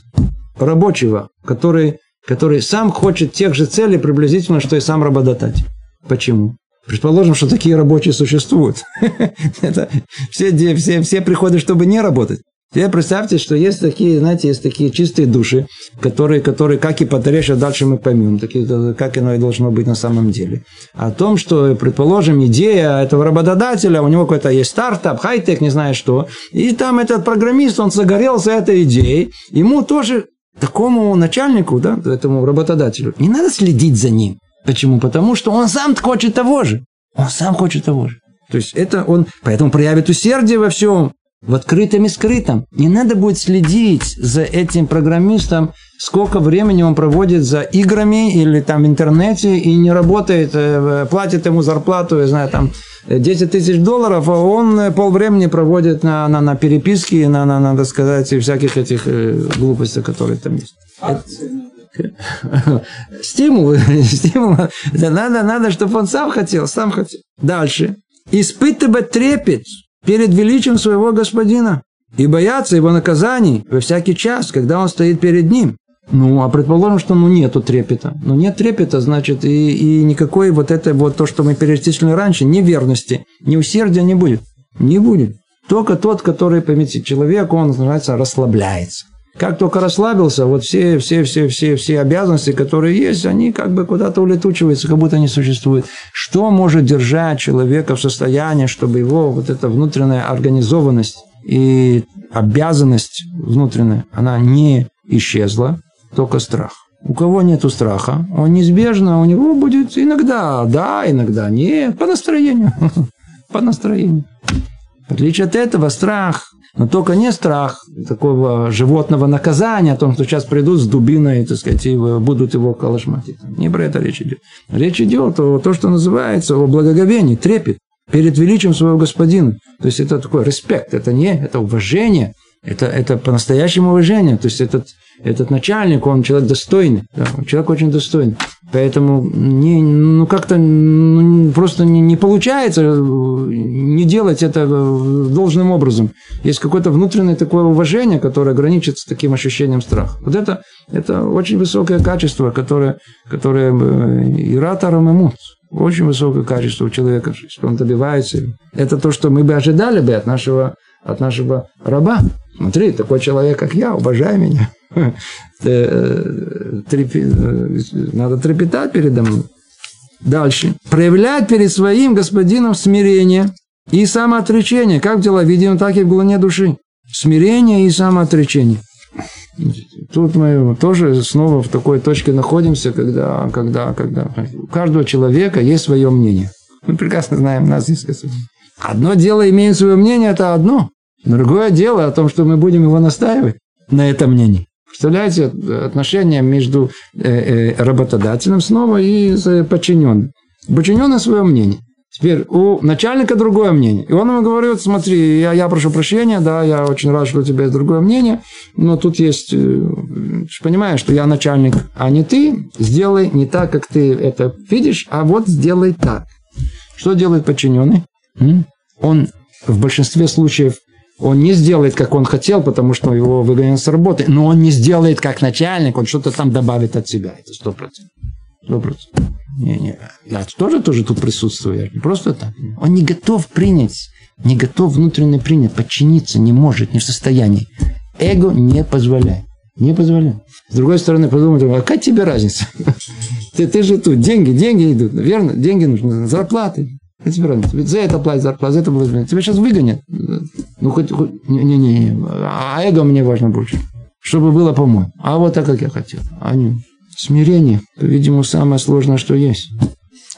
рабочего, который, который сам хочет тех же целей приблизительно, что и сам работодатель. Почему? Предположим, что такие рабочие существуют. Это все, все, все приходят, чтобы не работать. Теперь представьте, что есть такие, знаете, есть такие чистые души, которые, которые как и а дальше мы поймем, такие, как оно и должно быть на самом деле. О том, что, предположим, идея этого работодателя, у него какой-то есть стартап, хай-тек, не знаю что, и там этот программист, он загорелся этой идеей, ему тоже, такому начальнику, да, этому работодателю, не надо следить за ним. Почему? Потому что он сам хочет того же. Он сам хочет того же. То есть это он, поэтому проявит усердие во всем, в открытом и скрытом. Не надо будет следить за этим программистом, сколько времени он проводит за играми или там в интернете и не работает, э, платит ему зарплату, я знаю, там 10 тысяч долларов, а он полвремени проводит на, на, на переписке, на, на, надо сказать, и всяких этих э, глупостей, которые там есть. Акции. Стимул, стимул. Да надо, надо, чтобы он сам хотел, сам хотел. Дальше. Испытывать трепет перед величием своего господина и бояться его наказаний во всякий час, когда он стоит перед ним. Ну, а предположим, что ну нету трепета. Ну, нет трепета, значит, и, и никакой вот это вот то, что мы перечислили раньше, неверности, ни усердия не будет. Не будет. Только тот, который, поймите, человек, он, называется, расслабляется. Как только расслабился, вот все, все, все, все, все обязанности, которые есть, они как бы куда-то улетучиваются, как будто не существуют. Что может держать человека в состоянии, чтобы его вот эта внутренняя организованность и обязанность внутренняя, она не исчезла, только страх. У кого нет страха, он неизбежно, у него будет иногда да, иногда нет, по настроению. По настроению. В отличие от этого, страх, но только не страх такого животного наказания, о том, что сейчас придут с дубиной, так сказать, и будут его колошматить. Не про это речь идет. Речь идет о том, что называется о благоговении, трепет перед величием своего господина. То есть это такой респект, это не, это уважение, это, это по-настоящему уважение. То есть этот, этот начальник, он человек достойный, да, человек очень достойный. Поэтому не, ну, как-то ну, просто не, не получается не делать это должным образом. Есть какое-то внутреннее такое уважение, которое граничит с таким ощущением страха. Вот это, это очень высокое качество, которое, которое иратором имут. Очень высокое качество у человека, что он добивается. Это то, что мы бы ожидали бы от нашего, от нашего раба. Смотри, такой человек, как я, уважай меня. Надо трепетать передо мной. Дальше. Проявлять перед своим господином смирение и самоотречение, как в деловидении, так и в глубине души. Смирение и самоотречение. Тут мы тоже снова в такой точке находимся, когда, когда, когда у каждого человека есть свое мнение. Мы прекрасно знаем, нас здесь Одно дело, имеем свое мнение, это одно. Другое дело о том, что мы будем его настаивать на этом мнении. Представляете, отношения между работодателем снова и подчиненным. Подчиненный свое мнение. Теперь у начальника другое мнение. И он ему говорит, смотри, я, я прошу прощения, да, я очень рад, что у тебя есть другое мнение, но тут есть, понимаешь, что я начальник, а не ты, сделай не так, как ты это видишь, а вот сделай так. Что делает подчиненный? Он в большинстве случаев он не сделает, как он хотел, потому что его выгонят с работы, но он не сделает как начальник, он что-то там добавит от себя. Это сто процентов. Сто. Не, не. Я тоже, тоже тут присутствую. Я не просто так. Он не готов принять, не готов внутренне принять, подчиниться не может, не в состоянии. Эго не позволяет. Не позволяет. С другой стороны, подумать, а какая тебе разница? Ты, ты же тут, деньги, деньги идут, верно? Деньги нужны, зарплаты. Какая тебе разница? Ведь за это платят зарплату, за это платят. Тебя сейчас выгонят. Ну, хоть, не-не-не, а эго мне важно больше. Чтобы было по-моему. А вот так, как я хотел. А не смирение, по-видимому, самое сложное, что есть.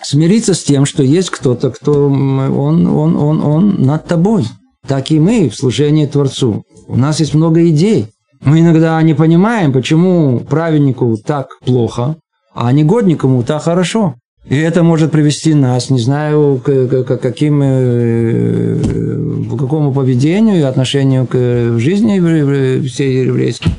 Смириться с тем, что есть кто-то, кто он, он, он, он над тобой. Так и мы в служении Творцу. У нас есть много идей. Мы иногда не понимаем, почему праведнику так плохо, а негоднику так хорошо. И это может привести нас, не знаю, к, к, каким, э, к какому поведению и отношению к жизни всей еврейской.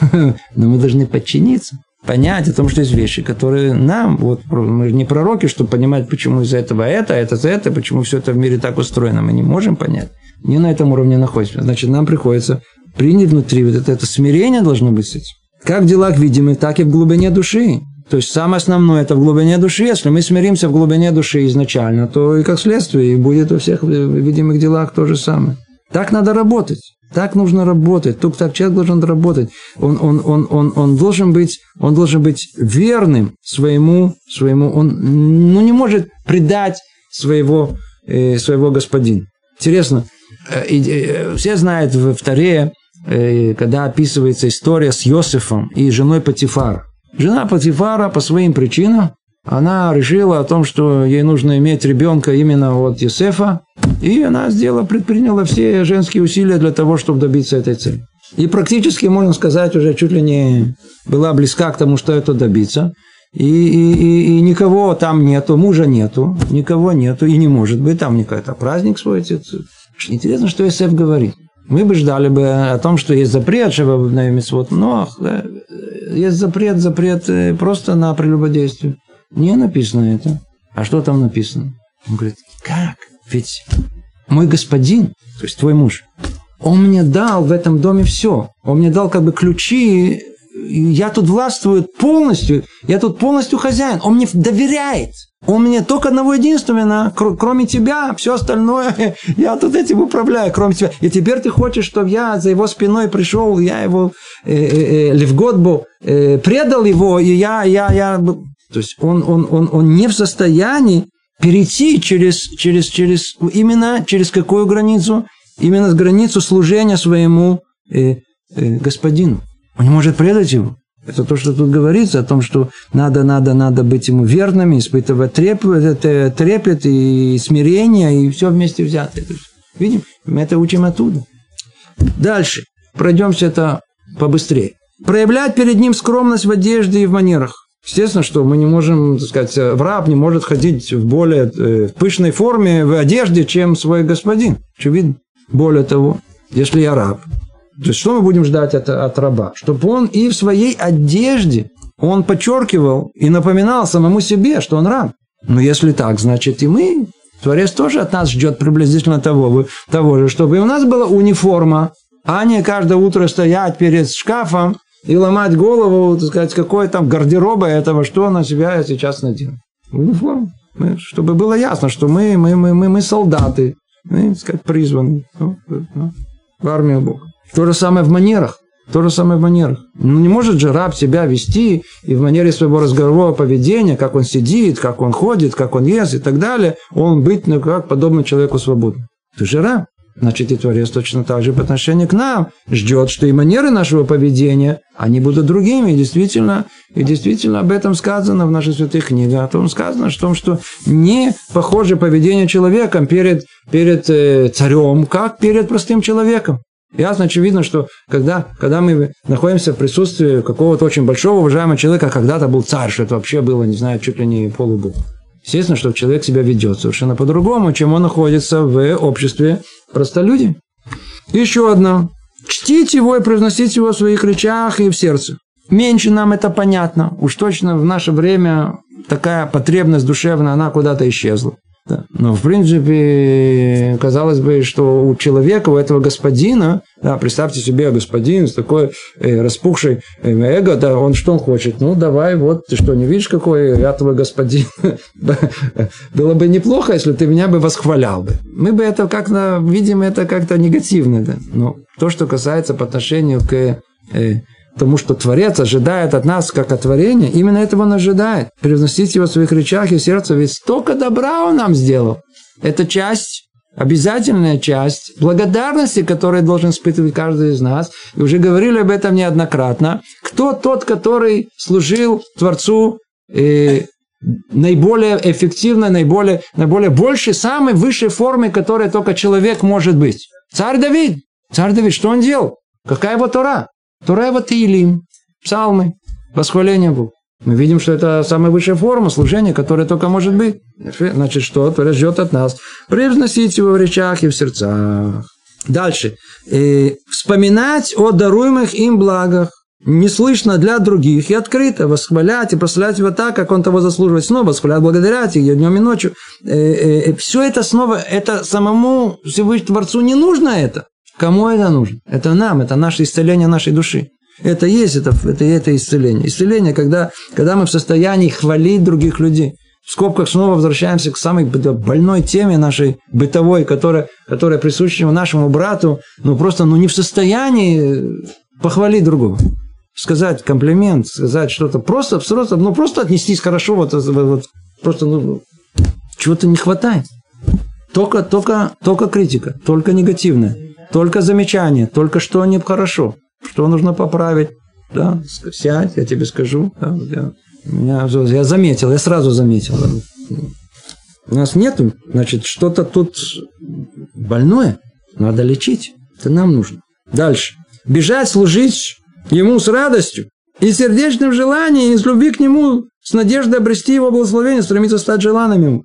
Но мы должны подчиниться, понять о том, что есть вещи, которые нам, вот мы же не пророки, чтобы понимать, почему из-за этого это, это за это, почему все это в мире так устроено, мы не можем понять. Не на этом уровне находимся. Значит, нам приходится принять внутри вот это, это смирение должно быть с этим. Как в делах видимых, так и в глубине души. То есть самое основное это в глубине души. Если мы смиримся в глубине души изначально, то и как следствие и будет во всех видимых делах то же самое. Так надо работать. Так нужно работать. Только так человек должен работать. Он, он, он, он, он, должен быть, он должен быть верным своему, своему. Он ну, не может предать своего, э, своего господина. Интересно, э, э, все знают в Таре, э, когда описывается история с Иосифом и женой Патифара. Жена Патифара по своим причинам, она решила о том, что ей нужно иметь ребенка именно от Юсефа, и она сделала, предприняла все женские усилия для того, чтобы добиться этой цели. И практически, можно сказать, уже чуть ли не была близка к тому, что это добиться. И, и, и, и никого там нету, мужа нету, никого нету, и не может быть, там не какой-то праздник свой. Интересно, что Иосиф говорит. Мы бы ждали бы о том, что есть запрет на митцвот, но есть запрет, запрет э, просто на прелюбодействие. Не написано это. А что там написано? Он говорит, как? Ведь мой господин, то есть твой муж, он мне дал в этом доме все. Он мне дал как бы ключи, я тут властвую полностью, я тут полностью хозяин. Он мне доверяет. Он мне только одного единственного, кроме тебя, все остальное, я тут этим управляю, кроме тебя. И теперь ты хочешь, чтобы я за его спиной пришел, я его э, э, э, Левготбу э, предал его, и я, я, я... То есть он, он, он, он не в состоянии перейти через, через, через, именно через какую границу? Именно границу служения своему э, э, господину. Он не может предать его. Это то, что тут говорится, о том, что надо, надо, надо быть ему верными, испытывать трепет, трепет и смирение, и все вместе взятое. Видим? Мы это учим оттуда. Дальше. Пройдемся это побыстрее. Проявлять перед ним скромность в одежде и в манерах. Естественно, что мы не можем, так сказать, в раб не может ходить в более э, пышной форме, в одежде, чем свой господин. Очевидно. Более того, если я раб, то есть, что мы будем ждать от, от раба? Чтобы он и в своей одежде он подчеркивал и напоминал самому себе, что он раб. Но если так, значит и мы, Творец тоже от нас ждет приблизительно того, того же, чтобы и у нас была униформа, а не каждое утро стоять перед шкафом и ломать голову, так сказать, какой там гардероба этого, что на себя сейчас надену. Униформа. Мы, чтобы было ясно, что мы, мы, мы, мы, мы солдаты, мы, так сказать, призваны ну, ну, в армию Бога. То же самое в манерах. То же самое в манерах. Ну, не может же раб себя вести и в манере своего разговорного поведения, как он сидит, как он ходит, как он ест и так далее, он быть, ну, как подобно человеку свободным. Ты же раб. Значит, и Творец точно так же по отношению к нам ждет, что и манеры нашего поведения, они будут другими. И действительно, и действительно об этом сказано в нашей святых книге. О том сказано, о том, что не похоже поведение человека перед, перед э, царем, как перед простым человеком. Ясно, очевидно, что когда, когда мы находимся в присутствии какого-то очень большого уважаемого человека, когда-то был царь, что это вообще было, не знаю, чуть ли не полубог. Естественно, что человек себя ведет совершенно по-другому, чем он находится в обществе простолюдей. Еще одно. Чтить его и произносить его в своих речах и в сердце. Меньше нам это понятно. Уж точно в наше время такая потребность душевная, она куда-то исчезла. Да. Но, в принципе, казалось бы, что у человека, у этого господина, да, представьте себе господин с такой э, распухшей э, эго, да, он что он хочет? Ну, давай, вот, ты что, не видишь, какой я твой господин? Было бы неплохо, если ты меня бы восхвалял бы. Мы бы это как-то, видим это как-то негативно, да. Но то, что касается по отношению к э, тому, что Творец ожидает от нас как от творения, именно этого он ожидает. Превзносить его в своих речах и сердце, ведь столько добра он нам сделал. Это часть, обязательная часть благодарности, которую должен испытывать каждый из нас. И уже говорили об этом неоднократно. Кто тот, который служил Творцу э, наиболее эффективно, наиболее, наиболее больше, самой высшей формы, которой только человек может быть. Царь Давид. Царь Давид, что он делал? Какая его Тора? Его Таилим, псалмы, восхваление Богу. Мы видим, что это самая высшая форма служения, которая только может быть. Значит, что Творец ждет от нас? Превзносить его в речах и в сердцах. Дальше. И вспоминать о даруемых им благах. Не слышно для других и открыто восхвалять и прославлять его так, как он того заслуживает. Снова восхвалять, благодарять ее днем и ночью. Все это снова, это самому Всевышнему Творцу не нужно это. Кому это нужно? Это нам, это наше исцеление нашей души. Это есть, это, это, это исцеление. Исцеление, когда, когда мы в состоянии хвалить других людей. В скобках снова возвращаемся к самой больной теме нашей бытовой, которая, которая присуща нашему брату, ну просто ну, не в состоянии похвалить другого. Сказать комплимент, сказать что-то, просто, просто, ну, просто отнестись хорошо, вот, вот просто ну, чего-то не хватает. Только, только, только критика, только негативная. Только замечание, только что не хорошо, что нужно поправить. Да, сядь, я тебе скажу. Да, я, меня, я заметил, я сразу заметил. У нас нету, значит, что-то тут больное, надо лечить. Это нам нужно. Дальше. Бежать, служить ему с радостью и сердечным желанием, и с любви к нему, с надеждой обрести его благословение, стремиться стать желанным ему.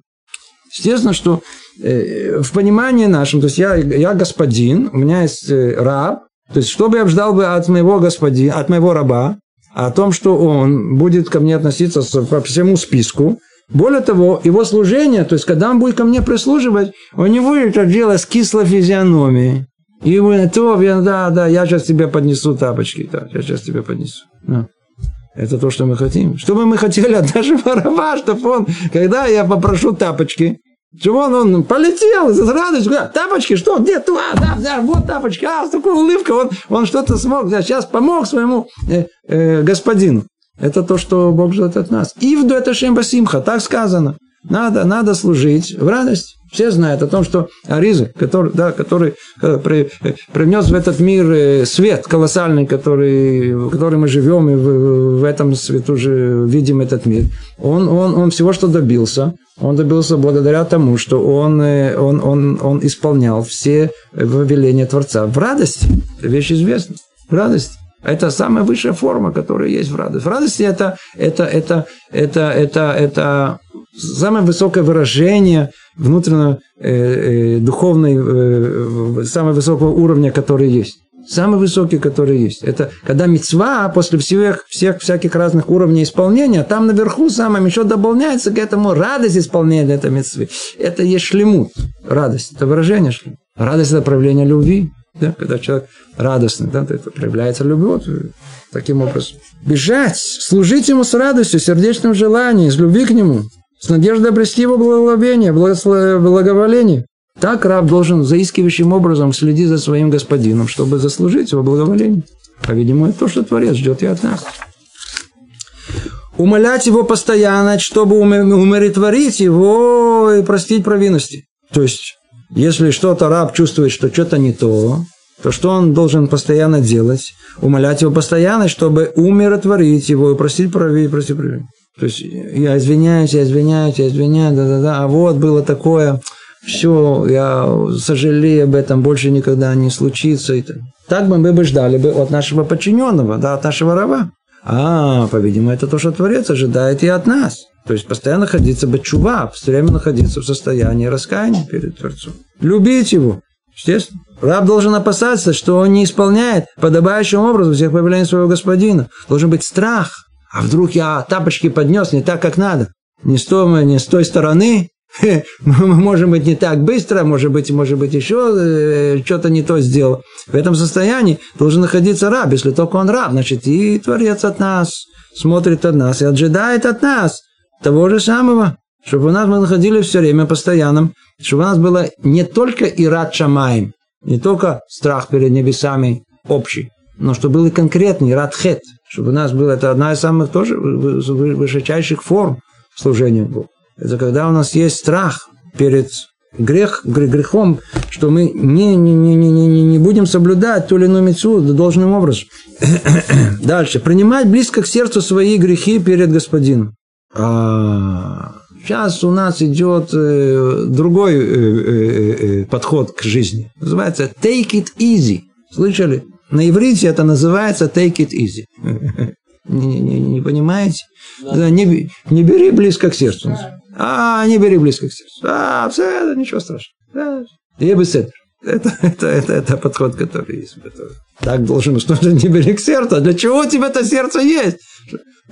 Естественно, что в понимании нашем, то есть я, я господин, у меня есть э, раб, то есть что бы я ждал бы от моего господина, от моего раба, о том, что он будет ко мне относиться по всему списку. Более того, его служение, то есть когда он будет ко мне прислуживать, он не будет это делать с кислой физиономией. И вы, то, да, да, я сейчас тебе поднесу тапочки, да, я сейчас тебе поднесу. Да. Это то, что мы хотим. Что бы мы хотели от нашего раба, чтобы он, когда я попрошу тапочки, чего он, он полетел из радости, тапочки, что, где, туда, да, да, вот тапочки, а, с такой улыбкой, он, он что-то смог, да, сейчас помог своему э, э, господину. Это то, что Бог ждет от нас. Ивду это Шембасимха, так сказано. Надо, надо служить в радость. Все знают о том, что Аризы, который, да, который э, при, э, принес в этот мир э, свет колоссальный, который, в котором мы живем, и в, в этом свету уже видим этот мир, он, он, он всего что добился, он добился благодаря тому, что он, он, он, он исполнял все повеления Творца в радости. Это вещь известна. В Это самая высшая форма, которая есть в радости. В радости это, это, это, это, это, это самое высокое выражение внутреннего э, э, духовной, э, самого высокого уровня, который есть. Самый высокий, который есть. Это когда мецва после всех, всех всяких разных уровней исполнения, там наверху самым еще дополняется к этому радость исполнения этой мецвы. Это есть шлемут. Радость. Это выражение шлемут. Радость – это проявление любви. Да? Когда человек радостный, да, это проявляется любовь таким образом. Бежать, служить ему с радостью, сердечным желанием, с любви к нему, с надеждой обрести его благословение, благоволение. Так раб должен заискивающим образом следить за своим господином, чтобы заслужить его благоволение. По-видимому, это то, что Творец ждет и от нас. Умолять его постоянно, чтобы умиротворить его и простить провинности. То есть, если что-то раб чувствует, что что-то не то, то что он должен постоянно делать? Умолять его постоянно, чтобы умиротворить его и простить провинности. Простить провинности. То есть я извиняюсь, я извиняюсь, я извиняюсь, да-да-да, а вот было такое, все, я сожалею об этом, больше никогда не случится. И так. так мы бы ждали бы от нашего подчиненного, да, от нашего раба. А, по-видимому, это то, что Творец ожидает и от нас. То есть постоянно находиться бы чува, все время находиться в состоянии раскаяния перед Творцом. Любить его, естественно. Раб должен опасаться, что он не исполняет подобающим образом всех повелений своего господина. Должен быть страх – а вдруг я тапочки поднес не так, как надо? Не с той, не с той стороны? мы можем быть не так быстро, может быть, может быть, еще э, что-то не то сделал. В этом состоянии должен находиться раб. Если только он раб, значит, и Творец от нас смотрит от нас и ожидает от нас того же самого, чтобы у нас мы находили все время постоянным, чтобы у нас было не только ират шамаем, не только страх перед небесами общий, но чтобы был и конкретный ират хет, чтобы у нас было, это одна из самых тоже высочайших форм служения Богу. Это когда у нас есть страх перед грех, грехом, что мы не, не, не, не, не, не будем соблюдать ту или иную мецу должным образом. Дальше. Принимать близко к сердцу свои грехи перед Господином. А, сейчас у нас идет э, другой э, э, подход к жизни. Называется take it easy. Слышали? На иврите это называется take it easy. Не, не, не понимаете? Да. Не, не бери близко к сердцу. А, не бери близко к сердцу. А, все, ничего страшного. Да. Я бы Это, это, это, это подход, который есть. Который... Так должен, же не бери к сердцу. А для чего у тебя это сердце есть?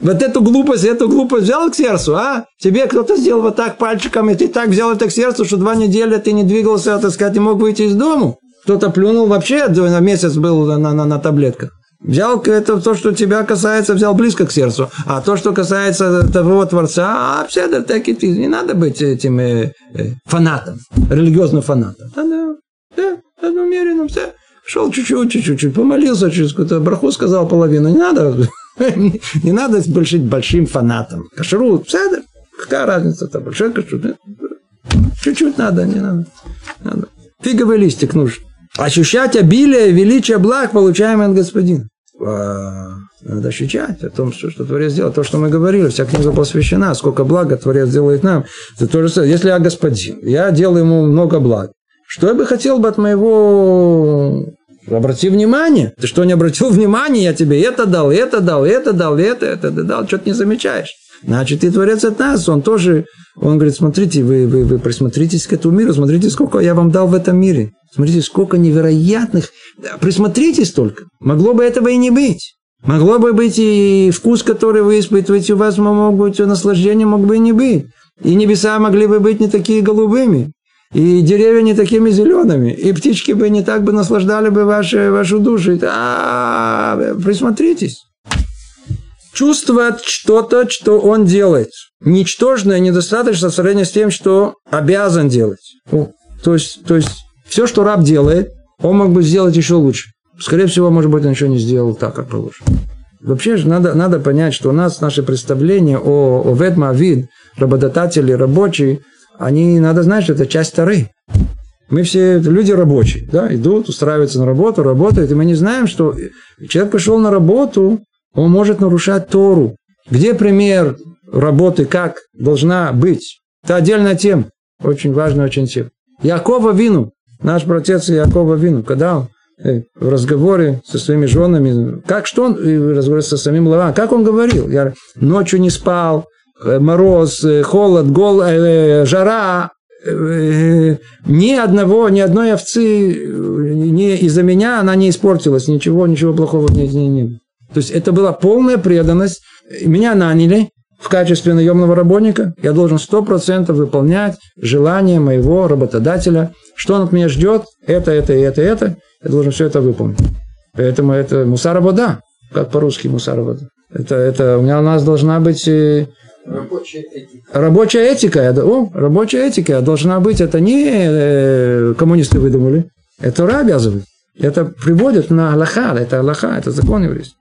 Вот эту глупость, эту глупость взял к сердцу, а? Тебе кто-то сделал вот так пальчиком, и ты так взял это к сердцу, что два недели ты не двигался, так сказать, не мог выйти из дому. Кто-то плюнул вообще, на месяц был на, на, на таблетках. Взял это то, что тебя касается, взял близко к сердцу. А то, что касается того Творца, а все, да, так и ты. Не надо быть этим э, э, фанатом, религиозным фанатом. Да, да, да, да умеренным, все. Шел чуть-чуть, чуть-чуть, помолился, через какую-то браху сказал половину. Не надо, не надо быть большим фанатом. Кашру, все, какая разница, это большой кашрут. Чуть-чуть надо, не надо. надо. Фиговый листик нужен. Ощущать обилие, величие благ, получаемое от Господина. А, надо ощущать о том, что, что Творец сделал. То, что мы говорили, вся книга посвящена, сколько блага Творец делает нам. Это то же самое. Если я господин, я делаю ему много благ. Что я бы хотел бы от моего... Обрати внимание. Ты что, не обратил внимания? Я тебе это дал, это дал, это дал, это, это дал. Что-то не замечаешь. Значит, и Творец от нас, он тоже, он говорит, смотрите, вы, вы, вы присмотритесь к этому миру, смотрите, сколько я вам дал в этом мире. Смотрите, сколько невероятных... Присмотритесь только. Могло бы этого и не быть. Могло бы быть и вкус, который вы испытываете, у вас мог быть, наслаждение мог бы и не быть. И небеса могли бы быть не такие голубыми, и деревья не такими зелеными, и птички бы не так бы наслаждали бы ваши, вашу душу. А, присмотритесь. Чувствовать что-то, что он делает. Ничтожное, недостаточно в сравнении с тем, что обязан делать. То есть, то есть все, что раб делает, он мог бы сделать еще лучше. Скорее всего, может быть, он еще не сделал так, как положено. Вообще же надо, надо понять, что у нас наше представление о, о ведмавид, работодатели, рабочие, они, надо знать, что это часть Тары. Мы все люди рабочие, да, идут, устраиваются на работу, работают, и мы не знаем, что человек пришел на работу, он может нарушать Тору. Где пример работы, как должна быть? Это отдельная тема, очень важная очень тема. Якова Вину, Наш протец Якова Вину, когда он э, в разговоре со своими женами, как что он в разговоре со самим Лаван, как он говорил, я ночью не спал, э, мороз, э, холод, гол, жара, ни одного, ни одной овцы не из-за меня она не испортилась, ничего, ничего плохого не, не, не. То есть это была полная преданность. Меня наняли, в качестве наемного работника, я должен 100% выполнять желание моего работодателя. Что он от меня ждет? Это, это, это, это. Я должен все это выполнить. Поэтому это мусаровода. Как по-русски мусаровода. Это, это у меня у нас должна быть... Э, рабочая этика. Рабочая этика. О, рабочая этика должна быть. Это не э, коммунисты выдумали. Это Тора обязывает. Это приводит на Аллаха. Это Аллаха, это закон еврейский.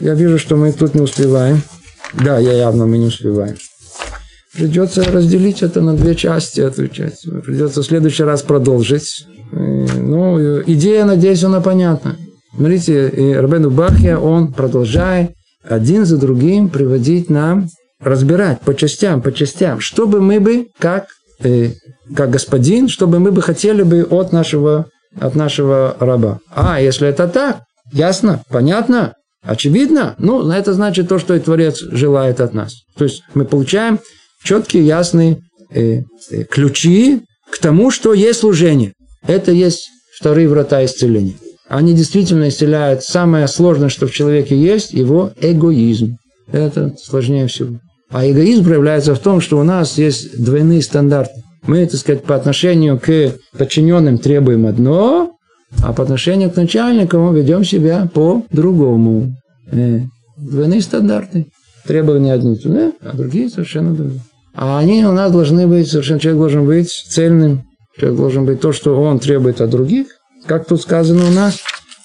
Я вижу, что мы тут не успеваем. Да, я явно мы не успеваем. Придется разделить это на две части, эту часть. Придется в следующий раз продолжить. Ну, идея, надеюсь, она понятна. Смотрите, Рабену Бахья, он продолжает один за другим приводить нам, разбирать по частям, по частям, чтобы мы бы, как, э, как господин, чтобы мы бы хотели бы от нашего, от нашего раба. А, если это так, ясно, понятно, Очевидно? Ну, это значит то, что и Творец желает от нас. То есть мы получаем четкие, ясные э, э, ключи к тому, что есть служение. Это есть вторые врата исцеления. Они действительно исцеляют самое сложное, что в человеке есть, его эгоизм. Это сложнее всего. А эгоизм проявляется в том, что у нас есть двойные стандарты. Мы, так сказать, по отношению к подчиненным требуем одно, а по отношению к начальникам мы ведем себя по-другому. Э, двойные стандарты. Требования одни туда, а другие совершенно другие. А они у нас должны быть, совершенно человек должен быть цельным. Человек должен быть то, что он требует от других. Как тут сказано у нас,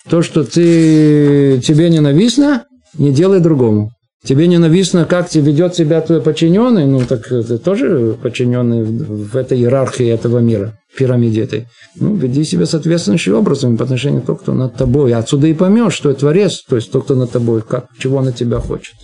то, что ты, тебе ненавистно, не делай другому. Тебе ненавистно, как тебе ведет себя твой подчиненный, ну так ты тоже подчиненный в этой иерархии этого мира, пирамиде этой. Ну, веди себя соответствующим образом по отношению к тому, кто над тобой. Отсюда и поймешь, что это творец, то есть тот, кто над тобой, как, чего он от тебя хочет.